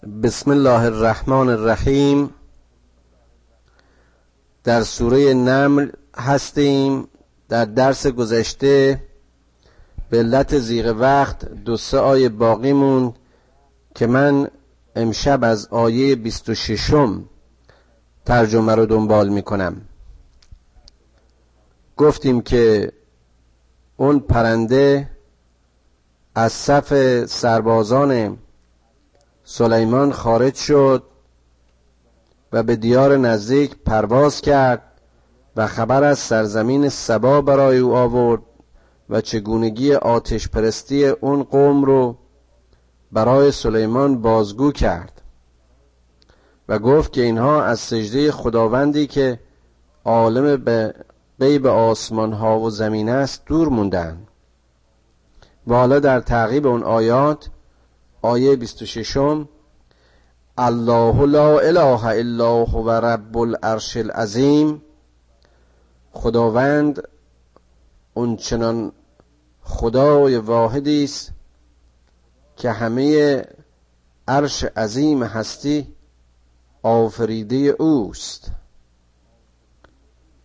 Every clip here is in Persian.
بسم الله الرحمن الرحیم. در سوره نمل هستیم. در درس گذشته به علت زیغ وقت دو سه آیه باقی موند که من امشب از آیه 26 ترجمه رو دنبال می‌کنم. گفتیم که اون پرنده از صف سربازان سلیمان خارج شد و به دیار نزدیک پرواز کرد و خبر از سرزمین سبا برای او آورد و چگونگی آتش پرستی اون قوم رو برای سلیمان بازگو کرد و گفت که اینها از سجده خداوندی که عالم به غیب آسمان ها و زمین است دور موندن و حالا در تعقیب اون آیات آیه 26 الله لا اله الا هو رب العرش العظیم خداوند اون چنان خدای واحدی است که همه عرش عظیم هستی آفریده اوست.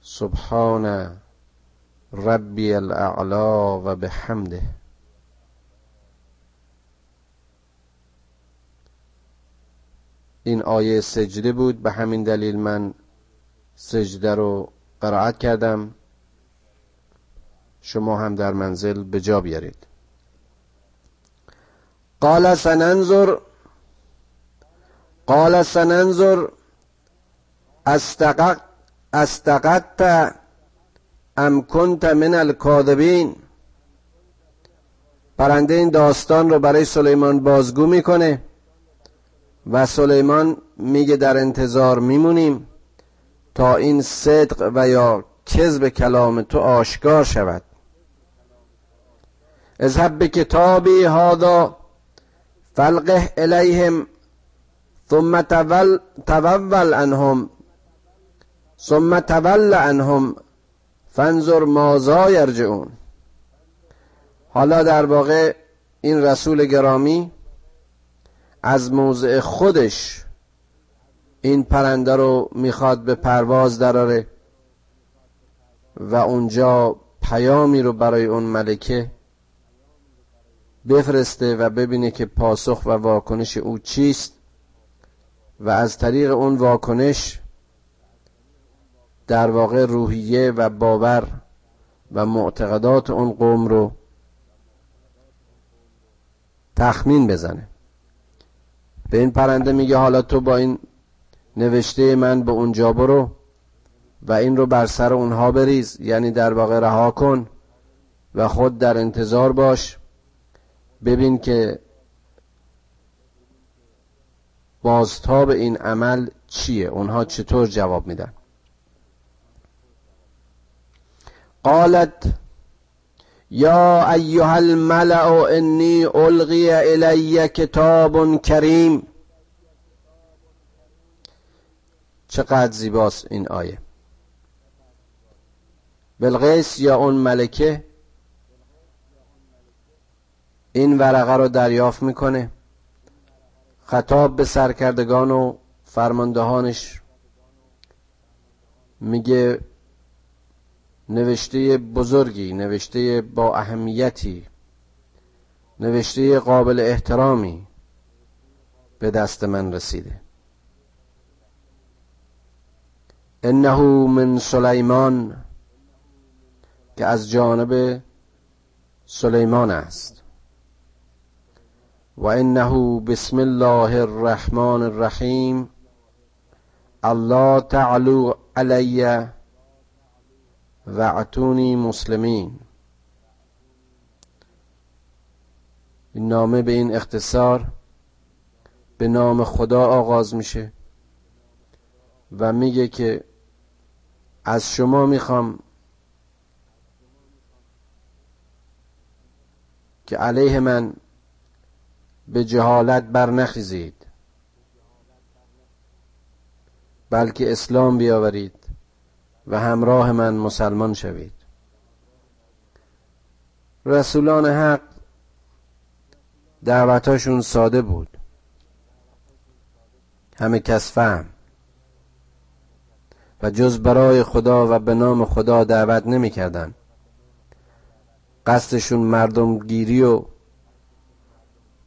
سبحان ربی الاعلا و بحمده. این آیه سجده بود. به همین دلیل من سجده رو قرائت کردم. شما هم در منزل به جا بیارید. قال سننظر قال سننظر استقق استقدت ام کنت من الکاذبین. پرنده این داستان رو برای سلیمان بازگو می‌کنه. و سلیمان میگه در انتظار میمونیم تا این صدق و یا کذب کلام تو آشکار شود. اذهب به کتابی هذا فلقه الیهم ثم تول تول عنهم ثم تول عنهم فانظر مازا یرجعون. حالا در واقع این رسول گرامی از موضع خودش این پرنده رو می‌خواد به پرواز دراره و اونجا پیامی رو برای اون ملکه بفرسته و ببینه که پاسخ و واکنش او چیست و از طریق اون واکنش در واقع روحیه و باور و معتقدات اون قوم رو تخمین بزنه. به این پرنده میگه حالا تو با این نوشته من به اونجا برو و این رو بر سر اونها بریز یعنی در واقع رها کن و خود در انتظار باش. ببین که بازتاب این عمل چیه؟ اونها چطور جواب میدن؟ قالت یا ایها الملع انی القی الی کتاب کریم. چقدر زیباست این آیه. بلقیس یا اون ملکه این ورقه رو دریافت می‌کنه. خطاب به سرکردگان و فرماندهانش میگه نوشته بزرگی نوشته با اهمیتی نوشته قابل احترامی به دست من رسیده. انه من سلیمان که از جانب سلیمان است. و انه بسم الله الرحمن الرحیم الله تعلو علی و اعتونی مسلمین. این نامه به این اختصار به نام خدا آغاز میشه و میگه که از شما می‌خوام که علیه من به جهالت برنخیزید بلکه اسلام بیاورید. و همراه من مسلمان شوید. رسولان حق دعوتاشون ساده بود. همه کس فهم. و جز برای خدا و به نام خدا دعوت نمی‌کردن قصدشون مردم گیری و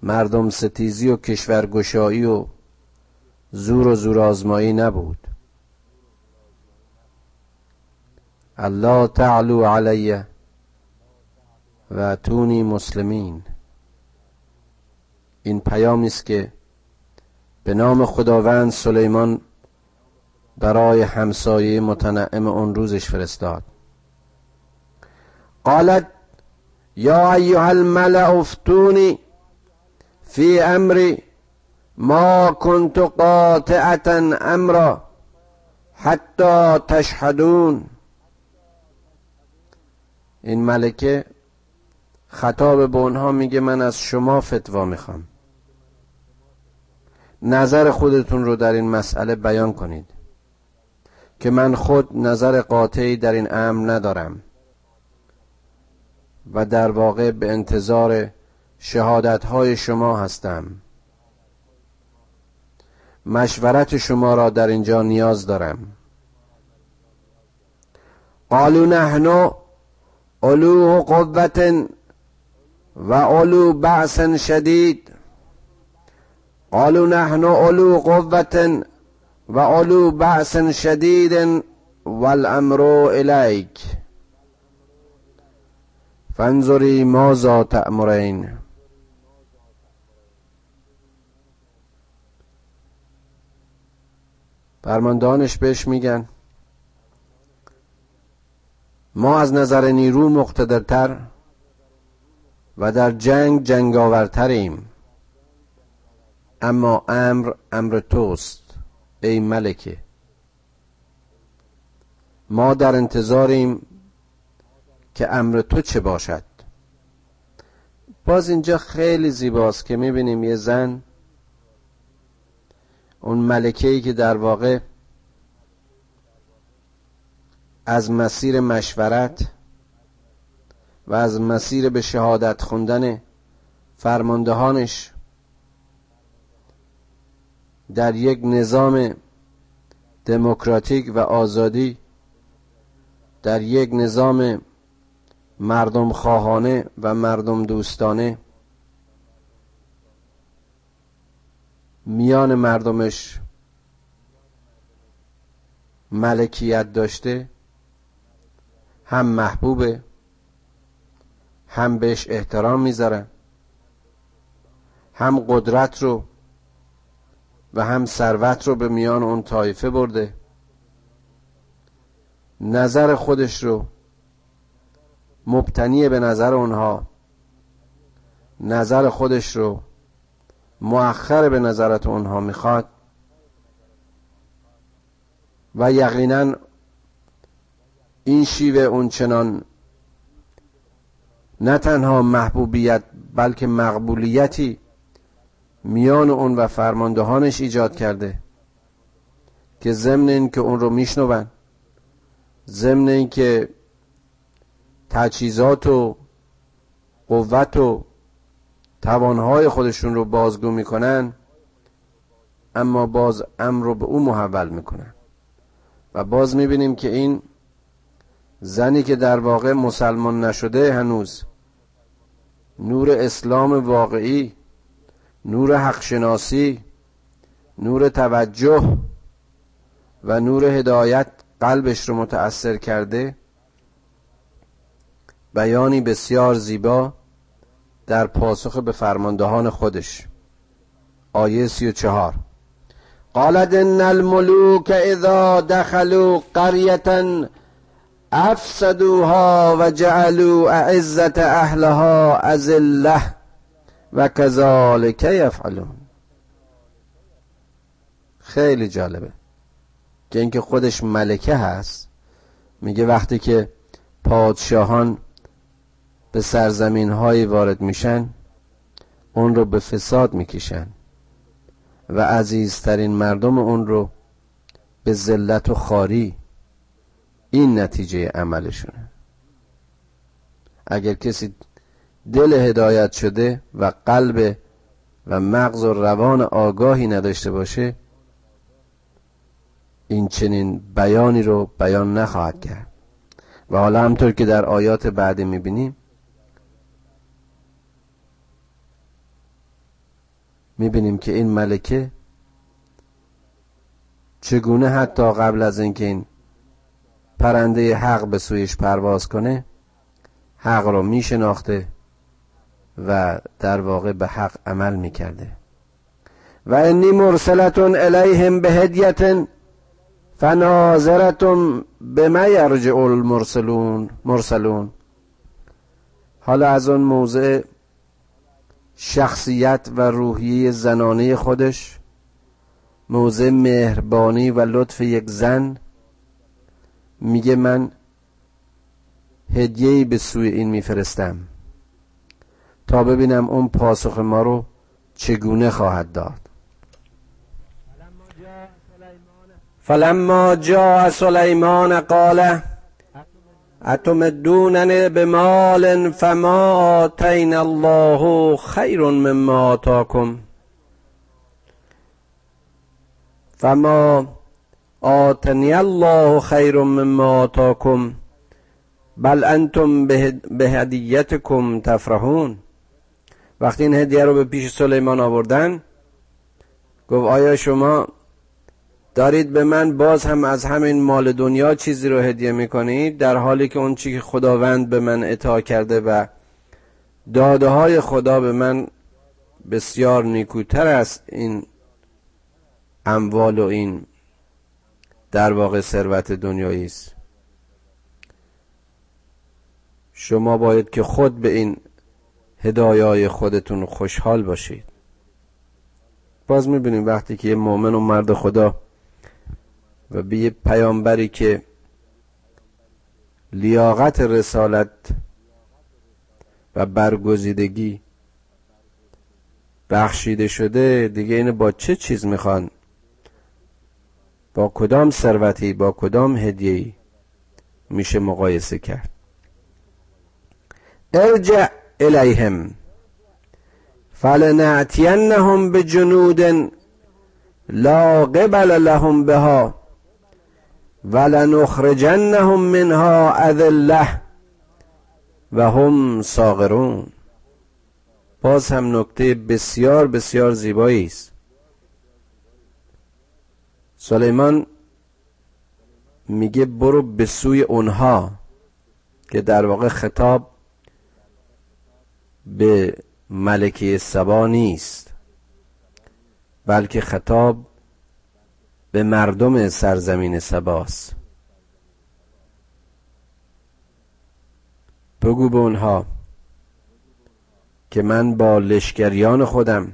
مردم ستیزی و کشورگشایی و زور و زور آزمایی نبود. الله تعلو علیه و تونی مسلمین این پیامی است که به نام خداوند سلیمان برای همسایه متنعم اون روزش فرستاد قالت یا ایها الملأ افتونی فی امری ما كنت قاطعتا امرا حتی تشهدون این ملکه خطاب به اونها میگه من از شما فتوا می‌خوام. نظر خودتون رو در این مسئله بیان کنید که من خود نظر قاطعی در این امر ندارم و در واقع به انتظار شهادت های شما هستم. مشورت شما را در اینجا نیاز دارم. قالوا نحن علو قوة و علو بعث شدید. قالوا نحن علو قوة و علو بعث شدید والامر الیک. فانظری ماذا تأمرین. فرماندهانش بهش میگن. ما از نظر نیرو مقتدرتر و در جنگ جنگاورتریم. اما امر امر توست ای ملکه. ما در انتظاریم که امر تو چه باشد. باز اینجا خیلی زیباست که می‌بینیم یه زن اون ملکه ای که در واقع از مسیر مشورت و از مسیر به شهادت خوندن فرماندهانش در یک نظام دموکراتیک و آزادی در یک نظام مردم خواهانه و مردم دوستانه میان مردمش ملکیت داشته هم محبوبه هم بهش احترام می‌ذارن هم قدرت رو و هم ثروت رو به میان اون طایفه برده. نظر خودش رو مبتنی به نظر اونها نظر خودش رو مؤخر به نظرت اونها می‌خواد و یقینا این شیوه اون چنان نه تنها محبوبیت بلکه مقبولیتی میان اون و فرماندهانش ایجاد کرده که ضمن این که اون رو میشنون ضمن این که تجهیزات و قوت و توانهای خودشون رو بازگو می‌کنن اما باز امر رو به او محول می‌کنن. و باز می‌بینیم که این زنی که در واقع مسلمان نشده هنوز. نور اسلام واقعی نور حقشناسی نور توجه و نور هدایت قلبش رو متأثر کرده. بیانی بسیار زیبا در پاسخ به فرماندهان خودش. آیه سی و چهار. قالت ان الملوک اذا دخلوا قریتا افسدوها و جعلوا اعزت اهلها ازله و کذالک یفعلون. خیلی جالبه که اینکه خودش ملکه هست. میگه وقتی که پادشاهان به سرزمین هایی وارد میشن اون رو به فساد می‌کشن و عزیزترین مردم اون رو به ذلت و خاری این نتیجه عملشونه. اگر کسی دل هدایت شده و قلب و مغز و روان آگاهی نداشته باشه این چنین بیانی رو بیان نخواهد کرد. و حالا همطور که در آیات بعدی می‌بینیم می‌بینیم که این ملکه چگونه حتی قبل از اینکه این پرنده حق به سویش پرواز کنه حق رو میشناخته و در واقع به حق عمل می‌کرده. و انی مرسلتون الیهم به هدیت فناظرتون به ما یرجع المرسلون مرسلون. حالا از اون موضع شخصیت و روحیه زنانه خودش موضع مهربانی و لطف یک زن میگه من هدیه‌ای به سوی این میفرستم تا ببینم اون پاسخ ما رو چگونه خواهد داد. فلما جاء سلیمان قال اتمدونن بمال فما آتین الله خیر مما آتاکم؟ فما آتنی الله خیر مما آتاکم بل انتم به هدیتکم تفرحون. وقتی این هدیه رو به پیش سلیمان آوردن گفت آیا شما دارید به من باز هم از همین مال دنیا چیزی رو هدیه می‌کنید؟ در حالی که اون چی که خداوند به من اطاع کرده و داده های خدا به من بسیار نیکوتر است این اموال و این در واقع ثروت دنیایی است. شما باید که خود به این هدایای خودتون خوشحال باشید. باز می‌بینیم وقتی که یه مؤمن و مرد خدا و به یه پیامبری که لیاقت رسالت و برگزیدگی بخشیده شده دیگه اینو با چه چیز می‌خوان با کدام ثروتی با کدام هدیه‌ای میشه مقایسه کرد؟ ارجع الیهم فلنعتینهم بجنود لا قبل لهم بها ولنخرجنهم منها اذله و هم ساغرون باز هم نکته بسیار بسیار زیبایی است سلیمان میگه برو به سوی اونها که در واقع خطاب به ملکه سبا نیست بلکه خطاب به مردم سرزمین سباست. بگو به اونها که من با لشکریان خودم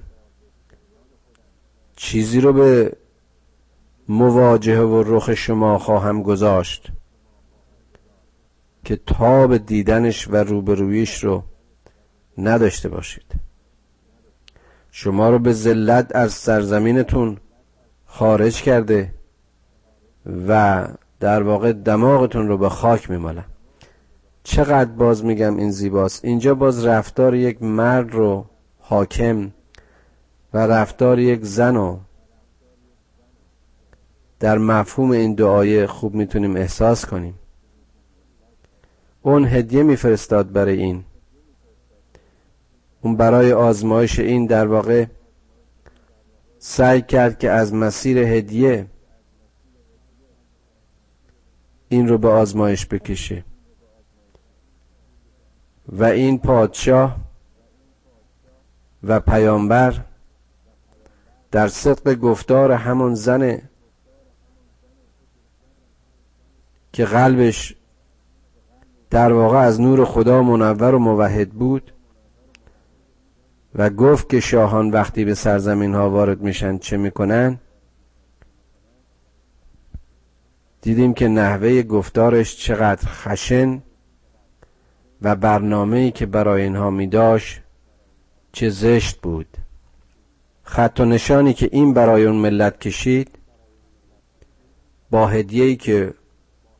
چیزی رو به مواجهه و رخ شما خواهم گذاشت که تاب دیدنش و روبرویش رو نداشته باشید. شما رو به ذلت از سرزمینتون خارج کرده و در واقع دماغتون رو به خاک میمالم. چقدر باز میگم این زیباست. اینجا باز رفتار یک مرد رو حاکم و رفتار یک زن رو در مفهوم این دعای خوب می‌تونیم احساس کنیم. اون هدیه میفرستاد برای این. اون برای آزمایش این در واقع سعی کرد که از مسیر هدیه این رو به آزمایش بکشه. و این پادشاه و پیامبر در صدق گفتار همون زن که قلبش در واقع از نور خدا منور و موحد بود و گفت که شاهان وقتی به سرزمین ها وارد میشن چه می‌کنن؟ دیدیم که نحوه گفتارش چقدر خشن و برنامه‌ای که برای اینها می داشت چه زشت بود. خط و نشانی که این برای اون ملت کشید با هدیه‌ای که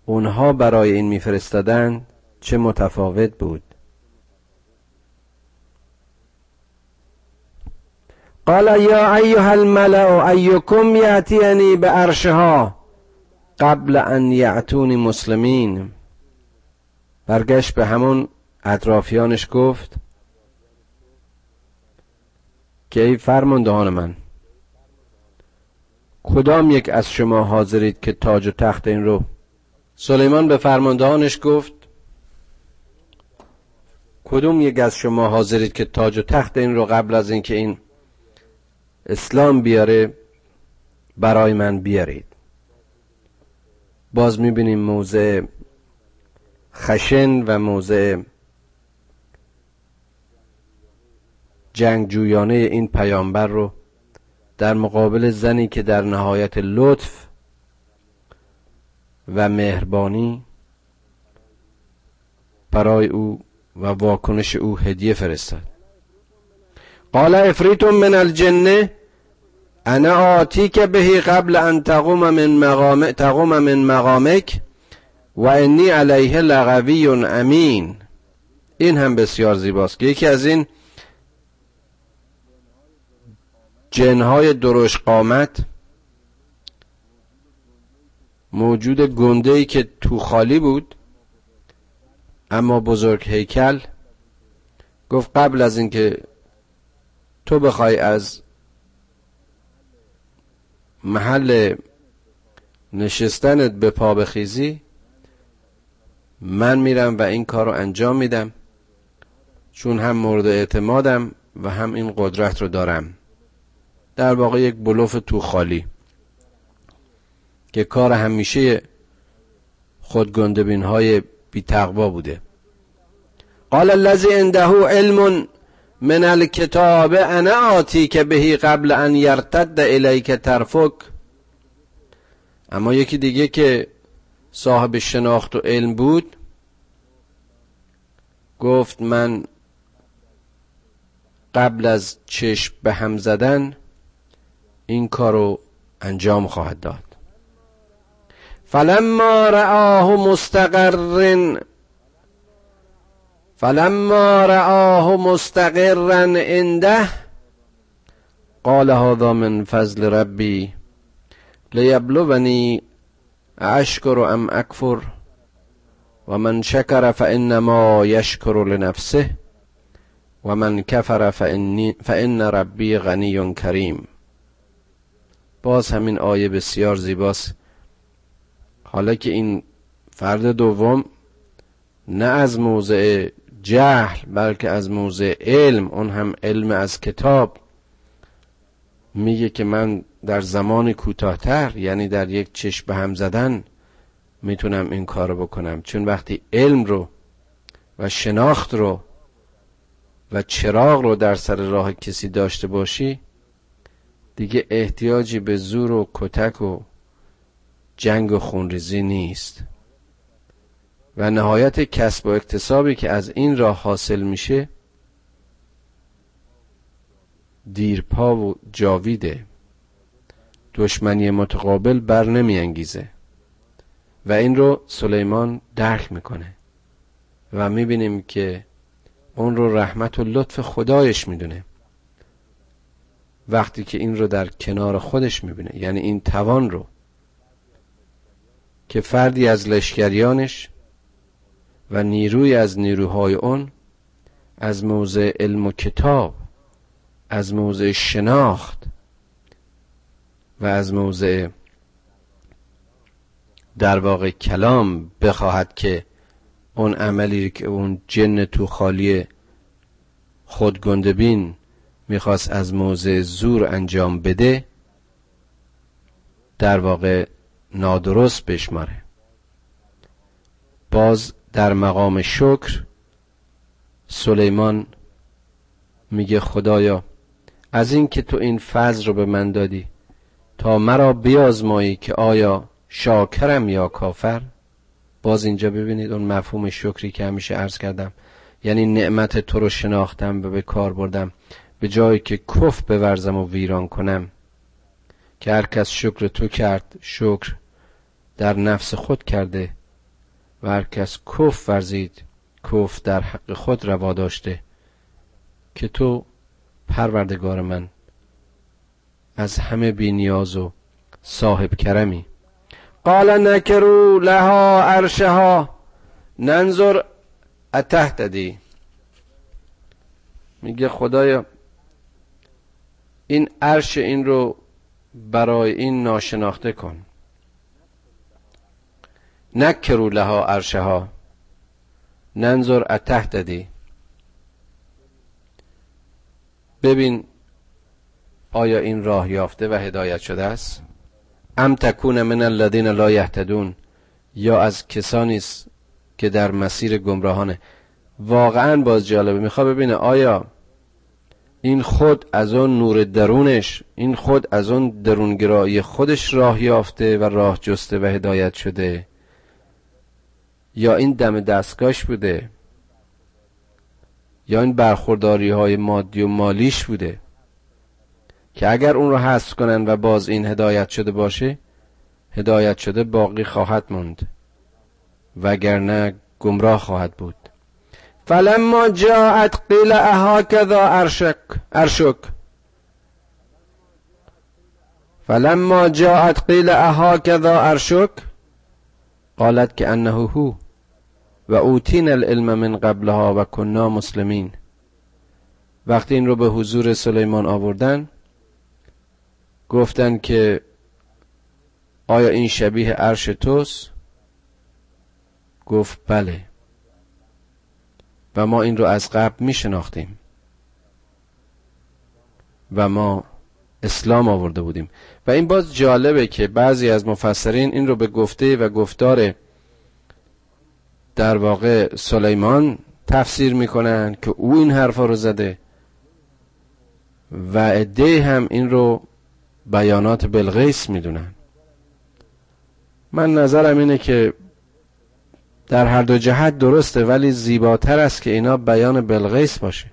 اونها برای این میفرستادن چه متفاوت بود؟ قال یا ایها الملأ ایکم یاتینی به عرشها قبل ان یعتونی مسلمین. برگشت به همون اطرافیانش گفت که ای فرماندهان من کدام یک از شما حاضرید که تاج و تخت این رو سلیمان به فرماندهانش گفت کدوم یک از شما حاضرید که تاج و تخت این رو قبل از اینکه این اسلام بیاره برای من بیارید؟ باز می‌بینیم موضع خشن و موضع جنگجویانه این پیامبر رو در مقابل زنی که در نهایت لطف و مهربانی برای او و واکنش او هدیه فرستاد. قال افریت من الجنه انا آتیک بهی قبل ان تقوم من مقام تقوم من مقامک و انی علیه لغوی امین. این هم بسیار زیباست. که یکی از این جنهای درش قامت موجود گنده ای که تو خالی بود اما بزرگ هیکل گفت قبل از اینکه تو بخوای از محل نشستنت به پا بخیزی من میرم و این کار رو انجام میدم چون هم مورد اعتمادم و هم این قدرت رو دارم. در واقع یک بلوف تو خالی. که کار همیشه خودگندبین های بی تقوا بوده. قال الذي عنده علم من الكتاب انا که بهی قبل ان یرتد الیک ترفک. اما یکی دیگه که صاحب شناخت و علم بود گفت من قبل از چشم به هم زدن این کارو انجام خواهد داد. فلما رآه مستقر فلما رآه مستقرا عنده قال هذا من فضل ربی لیبلونی اشکر ام اکفر و من شکر فانما یشکر لنفسه و من کفر فان ربی غنی کریم. باز همین آیه بسیار زیباست. حالا که این فرد دوم نه از موضع جهل بلکه از موضع علم اون هم علم از کتاب میگه که من در زمان کوتاهتر یعنی در یک چشم به هم زدن می‌تونم این کار بکنم. چون وقتی علم رو و شناخت رو و چراغ رو در سر راه کسی داشته باشی دیگه احتیاجی به زور و کتک و جنگ و خونریزی نیست. و نهایت کسب و اکتسابی که از این راه حاصل میشه دیرپا و جاویده. دشمنی متقابل بر نمی انگیزه و این رو سلیمان درک می‌کنه. و می‌بینیم که اون رو رحمت و لطف خدایش می‌دونه. وقتی که این رو در کنار خودش می‌بینه. یعنی این توان رو که فردی از لشکریانش و نیروی از نیروهای اون از موضع علم و کتاب از موضع شناخت و از موضع در واقع کلام بخواهد که اون عملی که اون جن تو خالی خودگندبین می‌خواست از موضع زور انجام بده در واقع نادرست بشماره. باز در مقام شکر سلیمان میگه خدایا از این که تو این فضل رو به من دادی تا مرا بیازمایی که آیا شاکرم یا کافر؟ باز اینجا ببینید اون مفهوم شکری که همیشه عرض کردم. یعنی نعمت تو رو شناختم و به کار بردم. به جایی که کف بورزم و ویران کنم. که هر کس شکر تو کرد شکر در نفس خود کرده و هر کس کف ورزید کف در حق خود روا داشته که تو پروردگار من از همه بی نیاز و صاحب کرمی. قال نکرو لها عرشها ننظر اتهتدی. میگه خدایا این عرش این رو برای این ناشناخته کن. نکرو لها عرشها. ننظر اتهتدی ببین آیا این راه یافته و هدایت شده است؟ ام تکون من الذین لا یهتدون. یا از کسانی است که در مسیر گمراهانه. واقعا باز جالبه. میخوا ببینه آیا این خود از اون نور درونش این خود از اون درونگرایی خودش راه یافته و راه جسته و هدایت شده؟ یا این دم دستگاش بوده؟ یا این برخورداری های مادی و مالیش بوده؟ که اگر اون رو حذف کنن و باز این هدایت شده باشه هدایت شده باقی خواهد موند. وگرنه گمراه خواهد بود. فلما جاءت قیل اهاکذا ارشک ارشک فلما جاءت قیل اهاکذا ارشک قالت که انه هو. و اوتین العلم من قبلها و کنا مسلمین. وقتی این رو به حضور سلیمان آوردن گفتن که آیا این شبیه عرش توست؟ گفت بله. و ما این رو از قبل می شناختیم و ما اسلام آورده بودیم. و این باز جالبه که بعضی از مفسرین این رو به گفته و گفتار در واقع سلیمان تفسیر می‌کنن که او این حرفا رو زده و عده هم این رو بیانات بلغیس می‌دونن. من نظرم اینه که در هر دو جهت درسته ولی زیباتر است که اینا بیان بلغیس باشه.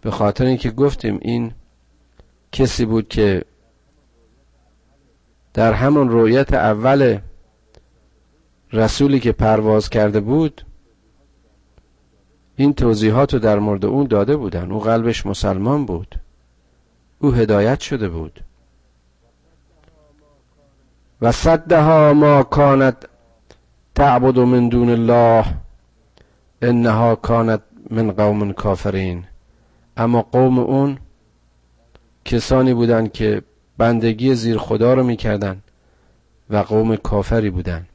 به خاطر اینکه گفتیم این کسی بود که در همون رویت اول رسولی که پرواز کرده بود این توضیحات رو در مورد اون داده بودن. او قلبش مسلمان بود. او هدایت شده بود. و صدها ما کانت تعبد من دون الله انها کانت من قوم کافرین. اما قوم اون کسانی بودند که بندگی زیر خدا رو می‌کردن و قوم کافری بودن.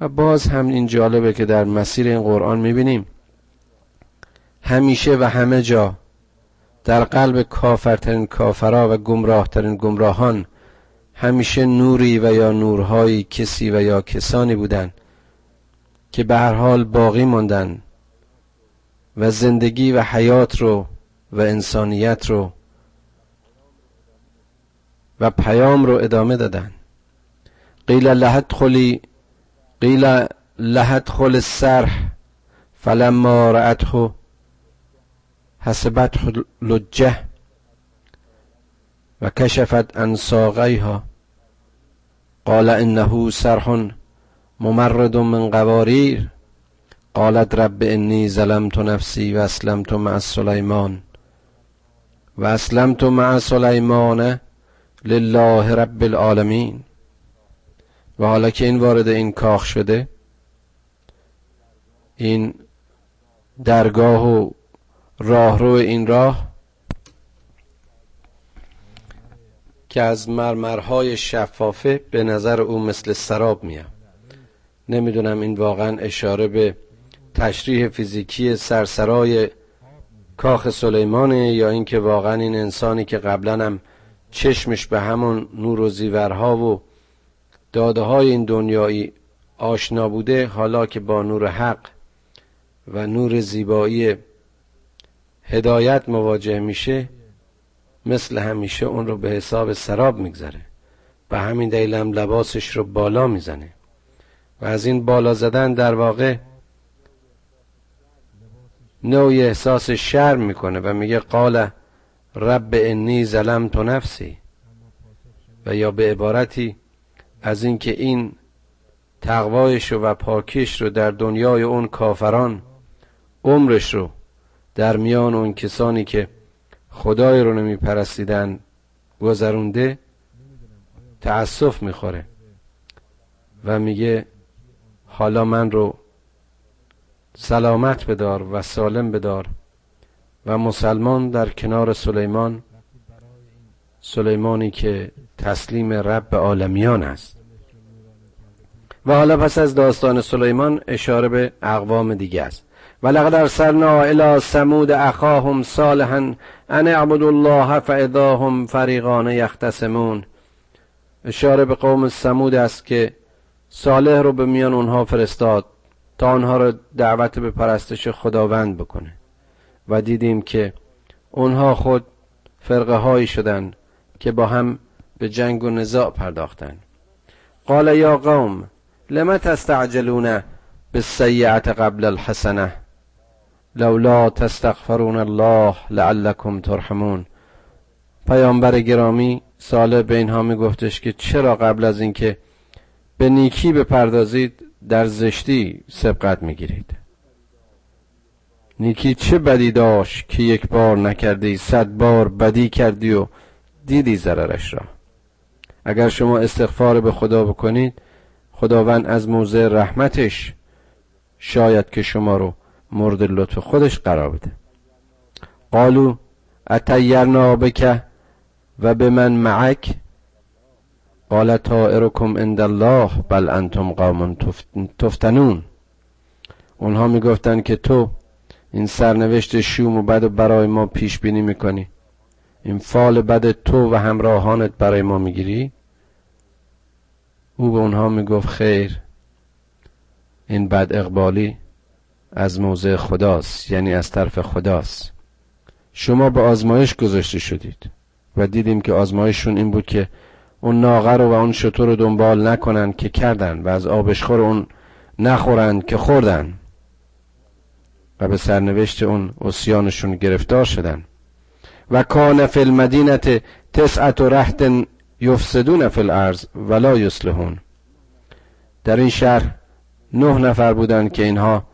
و باز هم این جالبه که در مسیر این قرآن می‌بینیم همیشه و همه جا در قلب کافرترین کافرا و گمراهترین گمراهان همیشه نوری و یا نورهایی کسی و یا کسانی بودند که به هر حال باقی ماندن و زندگی و حیات رو و انسانیت رو و پیام رو ادامه دادن. قیل لحت خلی قیل لحت خل السرح فلما رأته حسبته لجه و کشفت عن ساقیها قال انه سرح ممرد من قواریر قالت رب انی ظلمت نفسی و اسلمت مع سلیمان و اسلمت مع سلیمان لله رب العالمین و حالا که این وارد این کاخ شده این درگاه و راهرو این راه که از مرمرهای شفافه به نظر او مثل سراب میاد. نمی‌دونم این واقعا اشاره به تشریح فیزیکی سرسرای کاخ سلیمانه یا اینکه واقعا این انسانی که قبلا هم چشمش به همون نور و زیورها و داده های این دنیایی آشنا بوده حالا که با نور حق و نور زیبایی هدایت مواجه میشه مثل همیشه اون رو به حساب سراب میگذره به همین دلیل هم لباسش رو بالا می‌زنه. و از این بالا زدن در واقع نوعی احساس شرم می‌کنه و میگه قال رب انی ظلمت نفسی. و یا به عبارتی از اینکه این تقوایش و پاکیش رو در دنیای اون کافران عمرش رو در میان اون کسانی که خدای رو نمی پرستیدن گذرونده تأسف می‌خوره و میگه حالا من رو سلامت بدار و سالم بدار و مسلمان در کنار سلیمان سلیمانی که تسلیم رب عالمیان است. و حالا پس از داستان سلیمان اشاره به اقوام دیگه است. ولقد ارسلنا الى ثمود اخاهم صالحا ان اعبدوا الله فاذا هم فریقان یختصمون. اشاره به قوم ثمود است که صالح رو به میان اونها فرستاد تا آنها را دعوت به پرستش خداوند بکنه. و دیدیم که اونها خود فرقه هایی شدن که با هم به جنگ و نزاع پرداختن قال یا قوم لما تستعجلون بالسیعت قبل الحسنه لولا تستغفرون الله لعلكم ترحمون. پیامبر گرامی ساله به اینها میگفتش که چرا قبل از اینکه به نیکی بپردازید در زشتی سبقت می‌گیرید؟ نیکی چه بدی داشت که یک بار نکردی صد بار بدی کردی و دیدی ضررش را. اگر شما استغفار به خدا بکنید خداوند از موضع رحمتش شاید که شما رو مورد لطف خودش قرار بده. قالو اتیرنا بک و به من معک؟ قال طائرکم عند الله بل انتم قوم تفتنون. اونها می‌گفتند که تو این سرنوشت شوم و بد برای ما پیش بینی می‌کنی. این فال بد تو و همراهانت برای ما می‌گیری؟ او به اونها می‌گفت خیر. این بد اقبالی از موضع خداست یعنی از طرف خداست. شما به آزمایش گذاشته شدید و دیدیم که آزمایششون این بود که اون ناغه رو و اون شطور رو دنبال نکنن که کردن و از آبشخور اون نخورن که خوردن. و به سرنوشت اون اسیانشون گرفتار شدن. و کان فی المدینت تسعت و رهت یفسدون فی الارض ولا یصلحون. در این شهر نه نفر بودن که اینها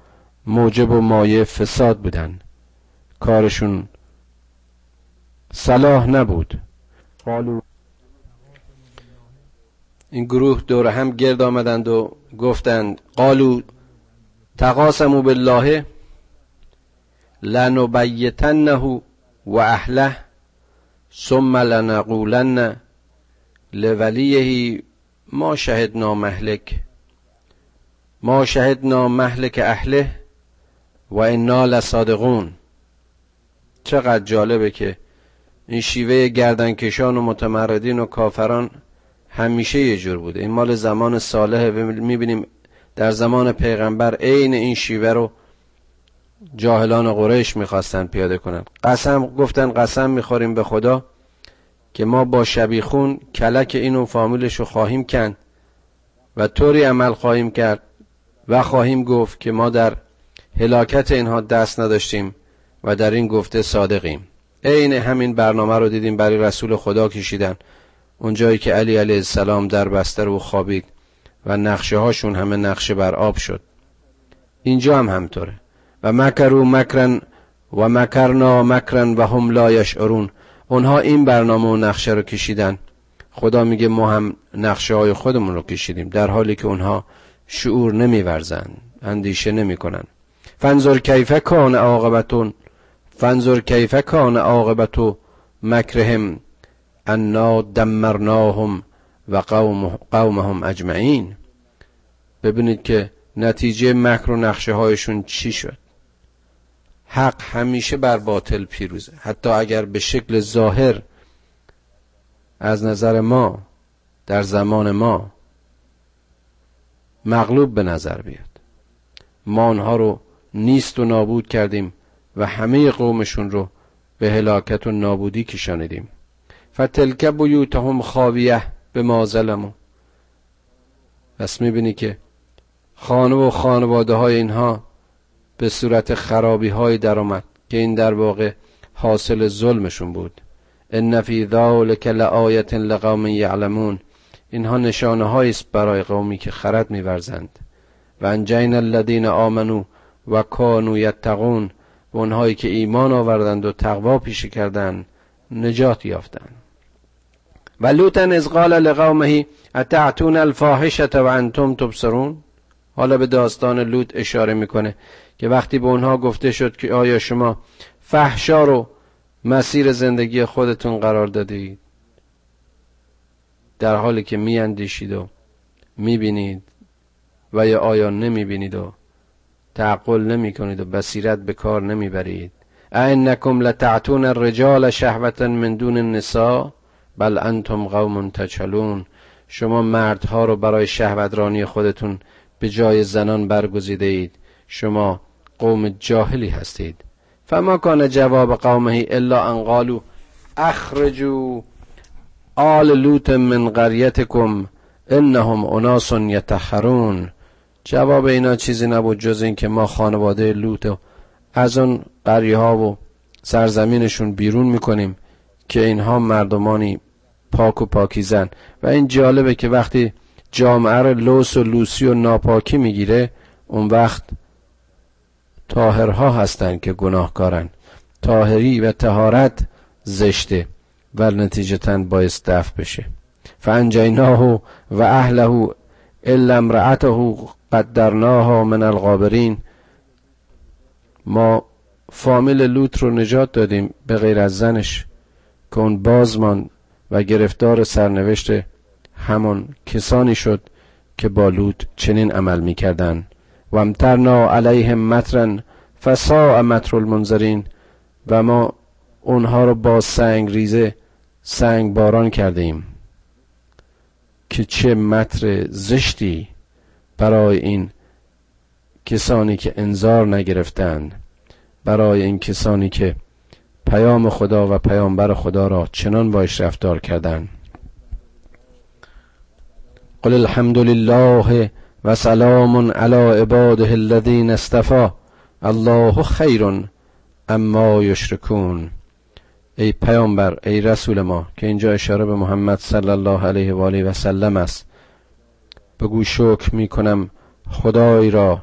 موجب و مایه فساد بودن کارشون صلاح نبود. قالو این گروه دور هم گرد آمدند و گفتند قالو تقاسمو بالله لنبیتنه و اهله ثم لنقولن لولیه ما شهدنا مهلک. ما شهدنا مهلک اهله و انا لصادقون. چقدر جالبه که این شیوه گردنکشان و متمردین و کافران همیشه یه جور بوده. این مال زمان صالح می‌بینیم در زمان پیغمبر عین این شیوه رو جاهلان قریش می‌خواستن پیاده کنن. قسم گفتن قسم می‌خوریم به خدا که ما با شبیخون کلک اینو فامیلش رو خواهیم کن و طوری عمل خواهیم کرد و خواهیم گفت که ما در هلاکت اینها دست نداشتیم و در این گفته صادقیم. عین همین برنامه رو دیدیم برای رسول خدا کشیدن. اونجایی که علی علیه السلام در بستر او خوابید و نقشه هاشون همه نقشه بر آب شد. اینجا هم همطوره. و مکرو مکرن و مکرنا مکرن و هم لا یشعرون. اونها این برنامه و نقشه رو کشیدن. خدا میگه ما هم نقشه های خودمون رو کشیدیم در حالی که اونها شعور نمیورزن اندیشه نمی‌کنن. فنظر کیف کان عاقبتون فنظر کیف کان عاقبتو مکرهم انا دمرناهم و قوم قومهم اجمعین. ببینید که نتیجه مکر و نقشه هایشون چی شد؟ حق همیشه بر باطل پیروزه. حتی اگر به شکل ظاهر از نظر ما در زمان ما مغلوب به نظر بیاد. ما آنها رو نیست و نابود کردیم و همه قومشون رو به هلاکت و نابودی کشانیدیم. فتلک بیوتهم خاویه به ما ظلمو پس می‌بینی که خانه و خانواده های اینها به صورت خرابی های در آمد که این در واقع حاصل ظلمشون بود. ان فی ذلک لآیه لقوم یعلمون. اینها نشانه است برای قومی که خرد میورزند. و انجین الذین آمنو و کانو یتقون. و اونهایی که ایمان آوردند و تقوا پیشه کردند نجات یافتند. و لوطا از قال لقومه اتعتون الفاحشه و انتم تبصرون؟ حالا به داستان لوط اشاره می‌کنه که وقتی به اونها گفته شد که آیا شما فحشا رو مسیر زندگی خودتون قرار دادید؟ در حالی که میاندیشید و می‌بینید و یا آیا نمی‌بینید و تعقل نمی کنید و بصیرت به کار نمی‌برید. اینکم لتعتون الرجال شهوتا من دون النساء بل انتم قوم تچلون شما مردها رو برای شهوترانی خودتون به جای زنان برگزیده اید. شما قوم جاهلی هستید. فما کان جواب قومه الا ان قالوا اخرجوا آل لوط من قریتکم انهم اناس یتخرون. جواب اینا چیزی نبود جز این که ما خانواده لوط از اون قریه ها و سرزمینشون بیرون می‌کنیم که اینها مردمانی پاک و پاکیزن. و این جالبه که وقتی جامعه رو لوس و لوسی و ناپاکی می‌گیره اون وقت تاهرها هستند که گناهکارن. تاهری و تهارت زشته و نتیجتا باعث دفع بشه. فانجیناه و اهله الا امرأته قدرناها من الغابرین. ما فامیل لوط رو نجات دادیم به غیر از زنش که اون بازمان و گرفتار سرنوشت همان کسانی شد که با لوط چنین عمل می‌کردند. و امترنا علیهم مترن فساء متر المنظرین و ما اونها رو با سنگ ریزه سنگ باران کردیم که چه متر زشتی برای این کسانی که انظار نگرفتند برای این کسانی که پیام خدا و پیامبر خدا را چنان باش رفتار کردند. قل الحمد لله و سلام علی عباده الذین اصطفى الله خیر اما یشرکون. ای پیامبر ای رسول ما که اینجا اشاره به محمد صلی الله علیه و آله و سلم است. بگو شکر می کنم خدای را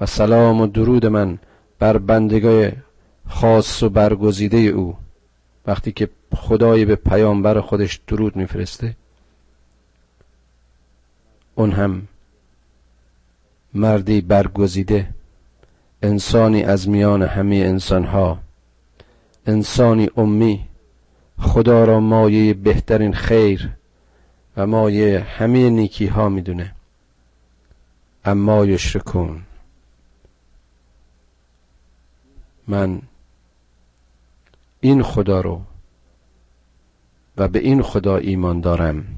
و سلام و درود من بر بندگای خاص و برگزیده او. وقتی که خدای به پیامبر خودش درود میفرسته اون هم مردی برگزیده انسانی از میان همه انسانها انسانی امی خدا را مایه بهترین خیر و مایه همه نیکی ها می‌دونه. اما یشرکون من این خدا رو و به این خدا ایمان دارم.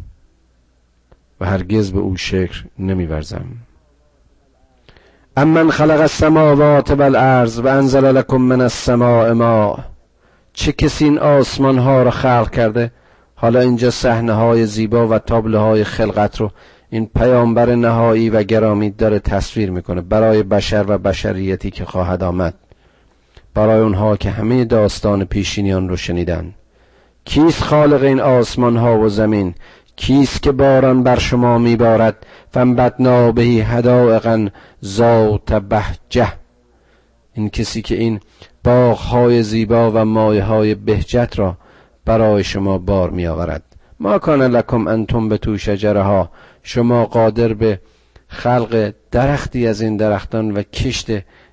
و هرگز به او شکر نمیورزم. امن خلق السماوات والارض و انزل لكم من السماء ماء. چه کسی این آسمان ها را خلق کرده؟ حالا اینجا صحنه های زیبا و تابله های خلقت رو این پیامبر نهایی و گرامی داره تصویر می‌کنه برای بشر و بشریتی که خواهد آمد. برای اونها که همه داستان پیشینیان رو شنیدن. کیست خالق این آسمان ها و زمین؟ کیست که باران بر شما میبارد؟ فنبتنا بهی هدائقا ذات بهجه. این کسی که این باغ های زیبا و مایه های بهجت را برای شما بار می آورد ما کان لکم انتم به تو شجره ها شما قادر به خلق درختی از این درختان و کشت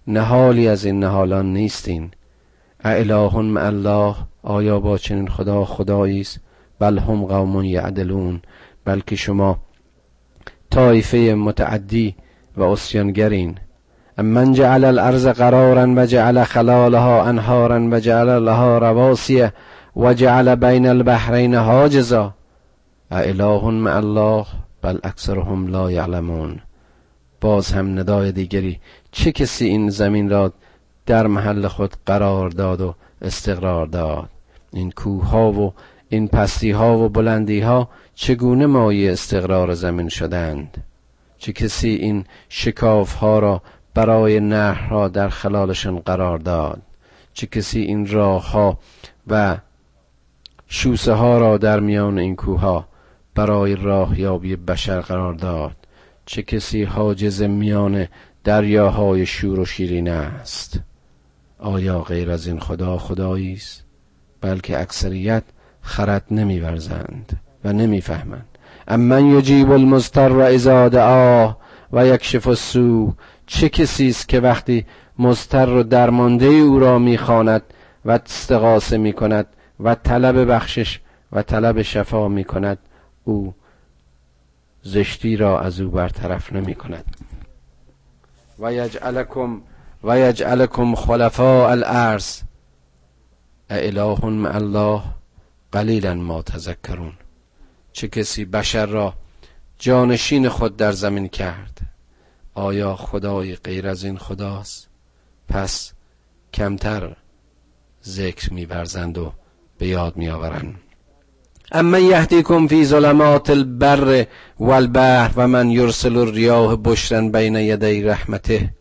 نهالی از این نهالان نیستین. اله مع الله آیا با چنین خدا خدایی است؟ بل هم قوم یعدلون بلکه شما طایفه متعدی و اسیانگرین. من جعل الارض قرارا و جعل خلالها انهارا و جعل لها رواسیه و جعل بین البحرین حاجزا. اله مع الله بل اکثرهم لا یعلمون. باز هم ندای دیگری چه کسی این زمین را در محل خود قرار داد و استقرار داد؟ این کوه ها و این پستی ها و بلندی ها چگونه مایه استقرار زمین شدند؟ چه کسی این شکاف ها را برای نهرها در خلالشان قرار داد؟ چه کسی این راه ها و شوسه ها را در میان این کوه ها برای راه یابی بشر قرار داد؟ چه کسی حاجز میان دریاهای شور و شیرین است؟ آیا غیر از این خدا خدایی است بلکه اکثریت خرد نمیورزند و و نمی‌فهمند امن یجیب المضطر اذا دعاه و یکشف السوء. چه کسی است که وقتی مضطر و درمانده او را می‌خواند و استغاثه می‌کند و طلب بخشش و طلب شفا می‌کند او زشتی را از او برطرف نمی کند و یجعلکم و یجعلکم خلفاء الارض. اله مع الله. قلیلا ما تذکرون. چه کسی بشر را جانشین خود در زمین کرد؟ آیا خدای غیر از این خداست؟ پس کمتر ذکر میورزند و به یاد میآورند. اما یهدیکم فی ظلمات البر والبحر و من یرسل الریاح بشرا بین یدی رحمته.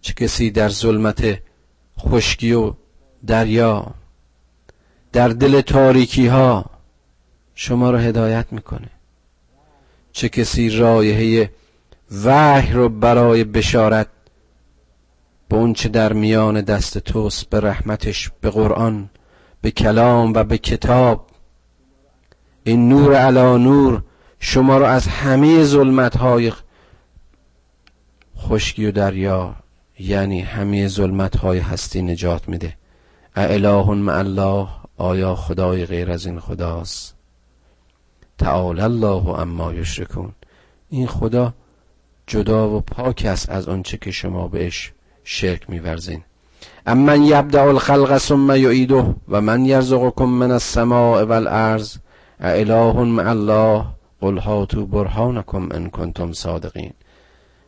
چه کسی در ظلمت خشکی و دریا در دل تاریکی ها شما را هدایت می‌کنه. چه کسی رایحه وحی رو برای بشارت به اونچه در میان دست توست به رحمتش به قرآن به کلام و به کتاب. این نور علا نور شما را از همه ظلمت های خشکی و دریا یعنی همه ظلمت های هستی نجات میده. اله مع الله. آیا خدای غیر از این خداست؟ تعالی الله اما یشرکون. این خدا جدا و پاک است از آنچه که شما بهش شرک میورزین. امن یبدع الخلق ثم یعیده و من یرزقکم من السماء والارض. اله مع الله. قل هاتوا برهانکم ان کنتم صادقین.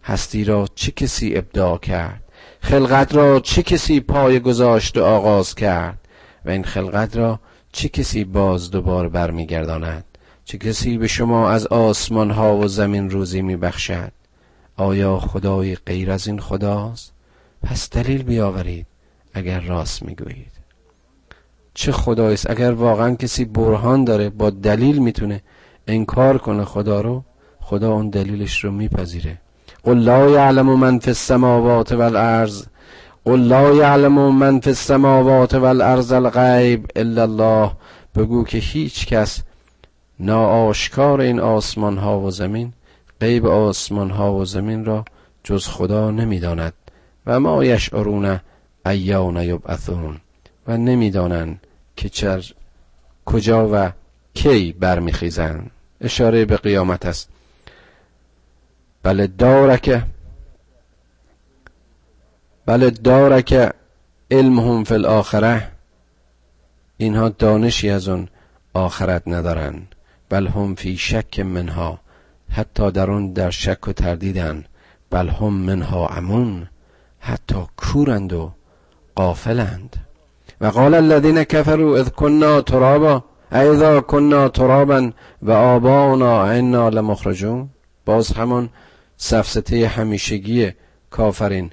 هستی را چه کسی ابداع کرد؟ خلقت را چه کسی پای گذاشت و آغاز کرد؟ و این خلقت را چه کسی باز دوباره برمیگرداند؟ چه کسی به شما از آسمان ها و زمین روزی میبخشد؟ آیا خدای غیر از این خداست؟ پس دلیل بیاورید اگر راست می‌گویید. چه خدایی اگر واقعا کسی برهان داره با دلیل می‌تونه انکار کنه خدا رو خدا اون دلیلش رو میپذیره. قل لا یعلم من فی السماوات والارض قل لا یعلم من فی السماوات والارض الغیب الا الله. بگو که هیچ کس ناآشکار این آسمان ها و زمین غیب آسمان ها و زمین را جز خدا نمی‌داند. و ما یشعرون ایان یبعثون. و نمی‌دانند که چر کجا و کی برمیخیزند. اشاره به قیامت است. بله دارک بله دارک علمهم فی الاخره. اینها دانشی از اون آخرت ندارن بل هم فی شک منها. حتی در اون در شک و تردیدن بل هم منها امون حتی کورند و قافلند و قال الذين كفروا اذ كنا ترابا اذا كنا ترابا و آباؤنا انا لمخرجون. باز همان سفسته همیشگی کافرین.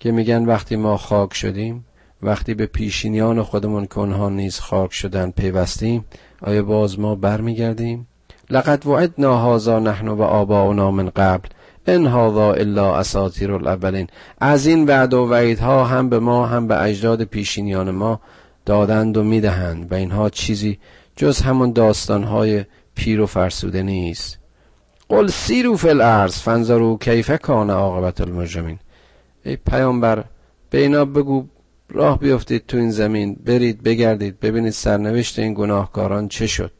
که میگن وقتی ما خاک شدیم وقتی به پیشینیان خودمون که اونها نیز خاک شدن پیوستیم آیا باز ما برمیگردیم؟ لقد وعدنا هذا نحن و آباؤنا من قبل ان هذا الا اساطیر الاولین. از این وعد و وعیدها هم به ما هم به اجداد پیشینیان ما دادند و می‌دهند و اینها چیزی جز همون داستانهای پیر و فرسوده نیست. قل سیرو فی الارض فانظروا کیف کان عاقبت المجرمین. ای پیامبر به اینا بگو راه بیفتید تو این زمین برید بگردید ببینید سرنوشت این گناهکاران چه شد.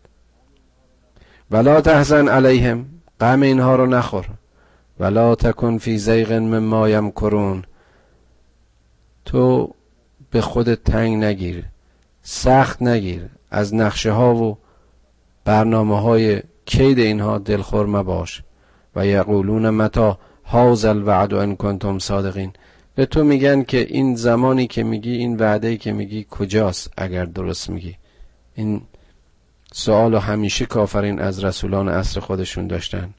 ولا تحزن علیهم غم اینها رو نخور. ولا تکن فی زیغ مما یمکرون. تو به خودت تنگ نگیر سخت نگیر از نقشه ها و برنامه های کید اینها دلخور مباش. و یقولون متا هاز الوعد ان کنتم صادقین. به تو میگن که این زمانی که میگی این وعده که میگی کجاست اگر درست میگی؟ این سوال همیشه کافرین از رسولان عصر خودشون داشتن.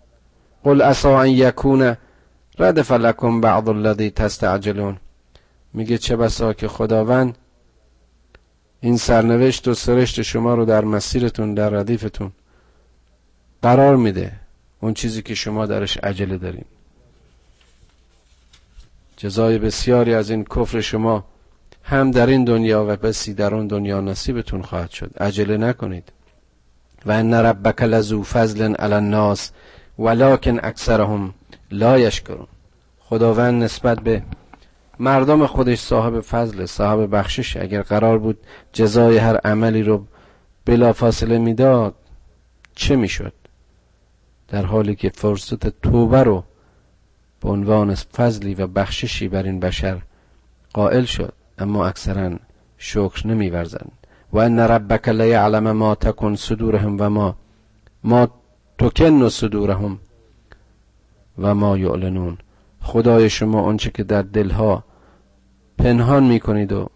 قل اسا ان یکون ردف لکم بعض الذی تستعجلون. میگه چه بسا که خداوند این سرنوشت و سرشت شما رو در مسیرتون در ردیفتون قرار میده. اون چیزی که شما درش عجله دارین. جزای بسیاری از این کفر شما هم در این دنیا و بسی در اون دنیا نصیبتون خواهد شد. عجله نکنید. و ان ربک لذو فضل علی الناس ولکن اکثرهم لا یشکرون. خداوند نسبت به مردم خودش صاحب فضل صاحب بخشش اگر قرار بود جزای هر عملی رو بلا فاصله می‌داد چه می‌شد؟ در حالی که فرصت توبه رو به عنوان فضلی و بخششی بر این بشر قائل شد اما اکثرا شکر نمیورزند. و ان ربک لیعلم ما تکن صدورهم و ما ما تکن صدورهم و ما یعلنون. خدای شما آنچه که در دلها پنهان می‌کنید و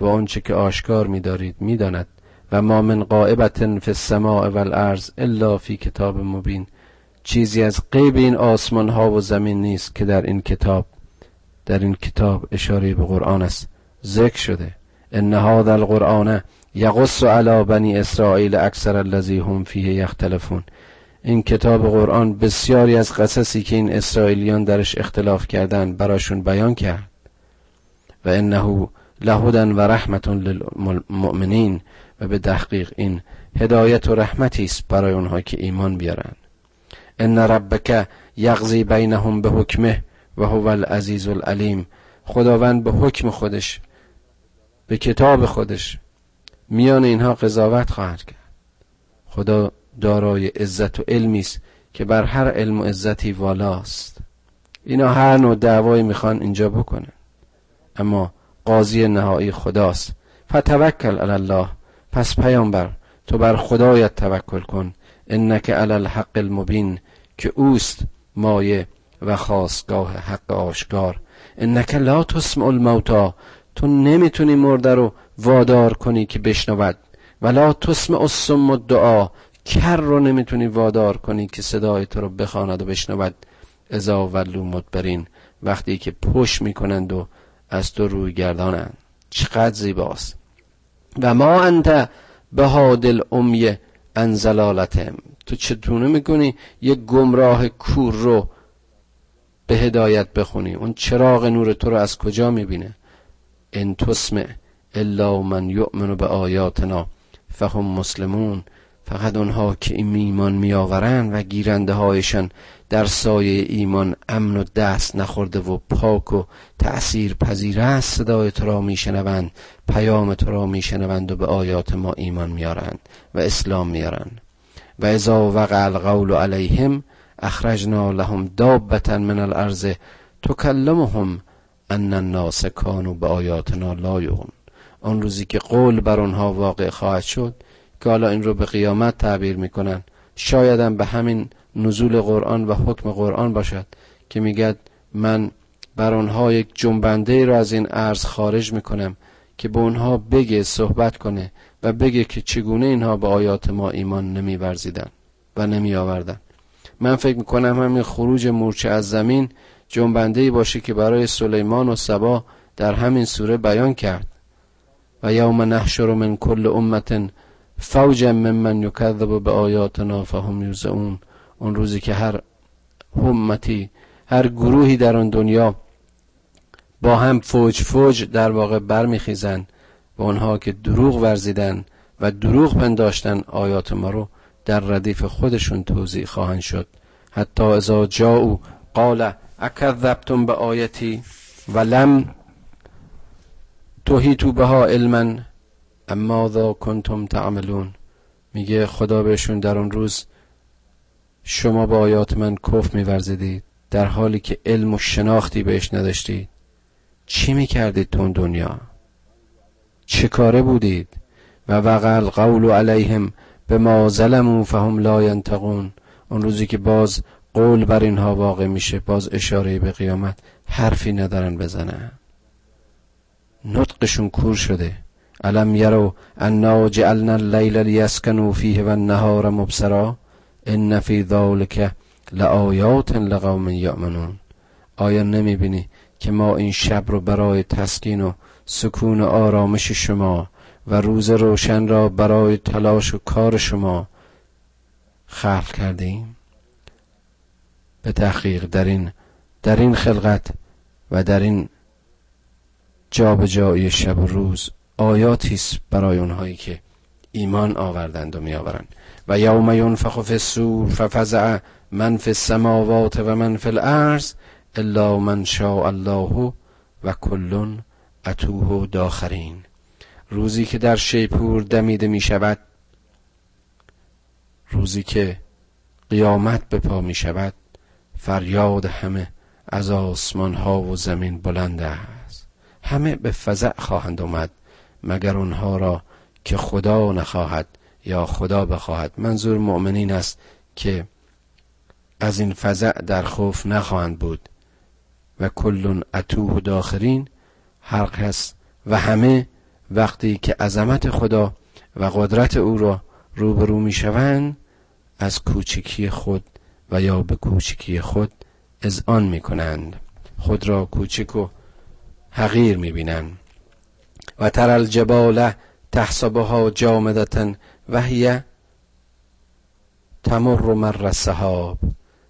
و آنچه که آشکار میدارید می‌داند. و ما من قائبت فی السماء والارض الا فی کتاب مبین. چیزی از غیب این آسمان ها و زمین نیست که در این کتاب در این کتاب اشاره به قرآن است. ذکر شده. ان هذا القرآن یقص علی بنی اسرائیل اکثر الذی هم فیه یختلفون. این کتاب قرآن بسیاری از قصصی که این اسرائیلیان درش اختلاف کردن براشون بیان کرد. و انه لهدن و رحمت للمؤمنین و به تحقیق این هدایت و رحمتی است برای اونها که ایمان بیارن ان ربک یغزی بینهم به حکمه و هو العزیز العلیم خداوند به حکم خودش به کتاب خودش. میان اینها قضاوت خواهد کرد. خدا دارای عزت و علمی است که بر هر علم و عزتی والاست. اینا هر نوع دعوایی می‌خوان اینجا بکنن. اما قاضی نهایی خداست. فتوکل علی الله. پس پیامبر تو بر خدایت توکل کن. انک علی الحق المبین که اوست مایه و خواستگاه حق آشکار. انک لا تسمع الموتا تو نمی‌تونی مرده رو وادار کنی که بشنود. ولا تسمع الصم الدعا کر رو نمی‌تونی وادار کنی که صدای تو رو بخواند و بشنود. ازا ولو مدبرین وقتی که پشت می‌کنند و از تو روی گردانند. چقدر زیباست. و ما انت به هادل امی انزلالتهم. تو چطونه می‌کنی یک گمراه کور رو به هدایت بخونی. اون چراغ نور تو رو از کجا می‌بینه؟ ان تسمع الا من یؤمن به آیاتنا فهم مسلمون. فقط اونها که این ایمان میآورند و گیرنده هایشان در سایه ایمان امن و دست نخورده و پاک و تأثیر پذیر است. صدای تو را میشنوند پیام تو را میشنوند و به آیات ما ایمان میارند و اسلام میارند و اذا وقع القول علیهم اخرجنا لهم دابتا من الارض تکلمهم ان الناس کانوا به آیاتنا لا آن روزی که قول بر آنها واقع خواهد شد که حالا این رو به قیامت تعبیر می‌کنن شایدم به همین نزول قرآن و حکم قرآن باشد که میگد من بر آنها یک جنبنده را از این عرض خارج می‌کنم که به اونها بگه صحبت کنه و بگه که چگونه اینها به آیات ما ایمان نمیورزیدن و نمی آوردن من فکر می‌کنم همین خروج مورچه از زمین جنبنده باشه که برای سلیمان و سبا در همین سوره بیان کرد. و یوم نحشر من کل امت فوجا ممن یکذب به آیاتنا فهم یوزعون. اون روزی که هر همتی هر گروهی در آن دنیا با هم فوج فوج در واقع برمیخیزن و آنها که دروغ ورزیدن و دروغ پنداشتن آیات ما رو در ردیف خودشون توضیح خواهند شد. حتی ازا جاءو قال اکذبتم به آیتی و لم توهیتو بها علما اما ذا کنتم تعملون. میگه خدا بهشون در اون روز شما با آیات من کف میورزیدید در حالی که علم و شناختی بهش نداشتید. چی می‌کردید تو اون دنیا؟ چه کاره بودید؟ و وقع القول علیهم به ما ظلموا فهم لا ینتقون اون روزی که باز قول بر اینها واقع میشه باز اشاره به قیامت حرفی ندارن بزنن. نطقشون کور شده. علم یرو انا جعلنا اللیل لیسکنوا فیه و النهار مبصرا؟ ان فی ذلک لآیات لقوم یؤمنون آیا نمی‌بینی که ما این شب رو برای تسکین و سکون و آرامش شما و روز روشن را برای تلاش و کار شما خلق کردیم؟ به تحقیق در این در این خلقت و در این جابجایی شب و روز آیاتی است برای اونهایی که ایمان آوردند و می آورند و یوم ینفخ فی السور ففزع من فی السماوات و من فی الارض الا من شاء الله و کلون اتوه داخرین. روزی که در شیپور دمیده می شود روزی که قیامت به پا می شود فریاد همه از آسمان ها و زمین بلند است. همه به فضع خواهند آمد مگر اونها را که خدا نخواهد یا خدا بخواهد. منظور مؤمنین است که از این فضع در خوف نخواهند بود و کلون اتوه داخرین هر کس و همه وقتی که عظمت خدا و قدرت او را روبرو می شوند از کوچکی خود و یا به کوچکی خود آن می کنند. خود را کوچک و حقیر می بینند. و تر الجبال تحسبها جامدتا و هی تمر مر السحاب.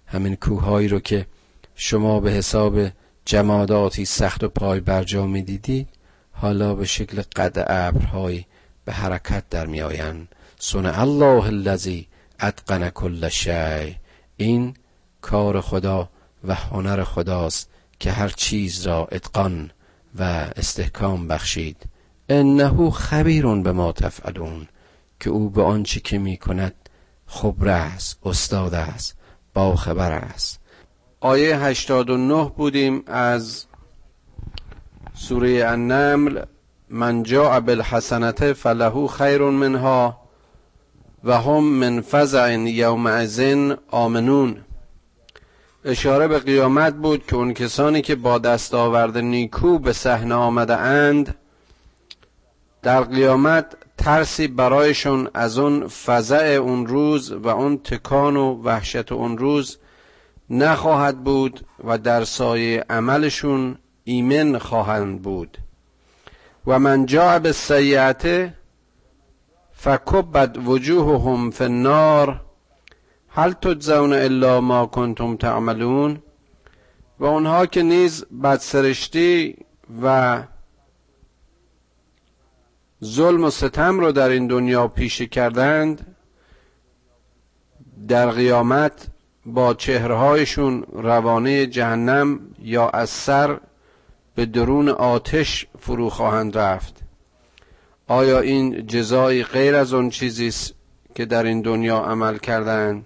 همین کوههایی رو که شما به حساب جماداتی سخت و پای برجا می دیدید حالا به شکل قد ابرهایی به حرکت در می آیند صنع الله الذی اتقن کل شی این کار خدا و هنر خداست که هر چیز را اتقان و استحکام بخشید. انه خبیر به ما تفعلون. که او به آنچه که می کند خبر است استاد است با خبر است. آیه 89 بودیم از سوره النمل من جاء بالحسنته فله خیر منها و هم من فزع یومئذ آمنون. اشاره به قیامت بود که اون کسانی که با دستاورد نیکو به صحنه آمده اند در قیامت ترسی برایشون از اون فزع اون روز و اون تکان و وحشت اون روز نخواهد بود و در سایه عملشون ایمن خواهند بود. و من به سیعته فکبت وجوههم فی النار. هل تجزون الا ما کنتم تعملون؟ و اونها که نیز بدسرشتی و ظلم و ستم رو در این دنیا پیشه کردند در قیامت با چهرهایشون روانه جهنم یا از سر به درون آتش فرو خواهند رفت. آیا این جزایی غیر از اون چیزی است که در این دنیا عمل کردند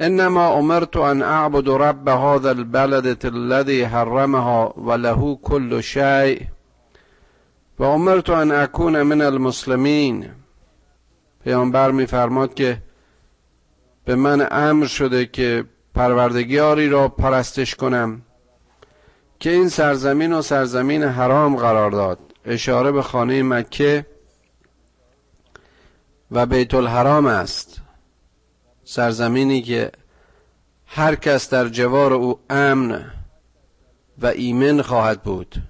انما امرت ان اعبد رب هذا البلد الذي حرمها وله كل شيء. و امرت ان اكون من المسلمین. پیامبر میفرماد که به من امر شده که پروردگاری را پرستش کنم که این سرزمین و سرزمین حرام قرار داد. اشاره به خانه مکه و بیت الحرام است. سرزمینی که هر کس در جوار او امن و ایمن خواهد بود.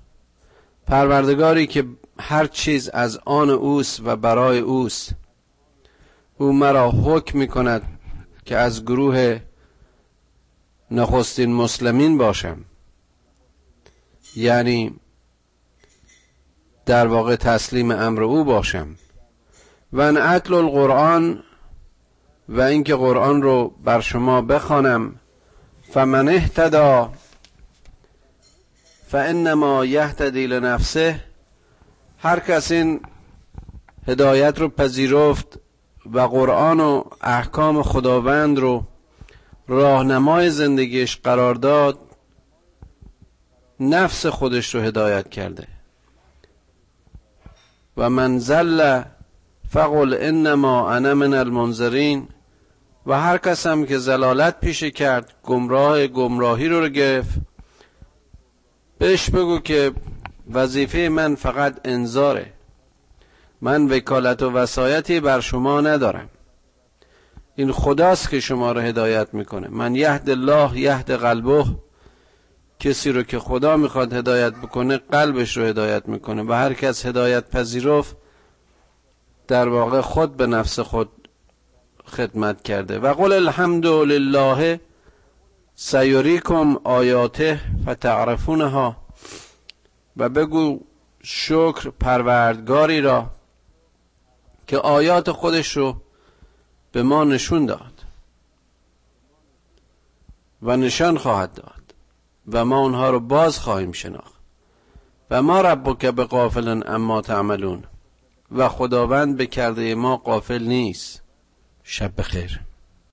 پروردگاری که هر چیز از آن اوست و برای اوست. او مرا حکم می کند که از گروه نخستین مسلمین باشم. یعنی در واقع تسلیم امر او باشم. و ان اتل القرآن و اینکه قرآن رو بر شما بخوانم فمن اهتدا فانما یهتدی لنفسه هر کس این هدایت رو پذیرفت و قرآن و احکام خداوند رو راهنمای زندگیش قرار داد نفس خودش رو هدایت کرده. و من زل فقل انما انا من المنذرین. و هر کس هم که زلالت پیشه کرد گمراه گمراهی رو گرفت. بهش بگو که وظیفه من فقط انذاره. من وکالت و وسایتی بر شما ندارم. این خداست که شما رو هدایت می‌کنه. من یهد الله یهد قلبه. کسی رو که خدا می‌خواد هدایت بکنه قلبش رو هدایت می‌کنه. و هر کس هدایت پذیرفت در واقع خود به نفس خود خدمت کرده. و قل الحمد لله سیریکم آیاته فتعرفونها و بگو شکر پروردگاری را که آیات خودش رو به ما نشون داد و نشان خواهد داد و ما اونها رو باز خواهیم شناخت. و ما ربک به قافل اما تعملون. و خداوند به کرده ما قافل نیست. شب بخیر.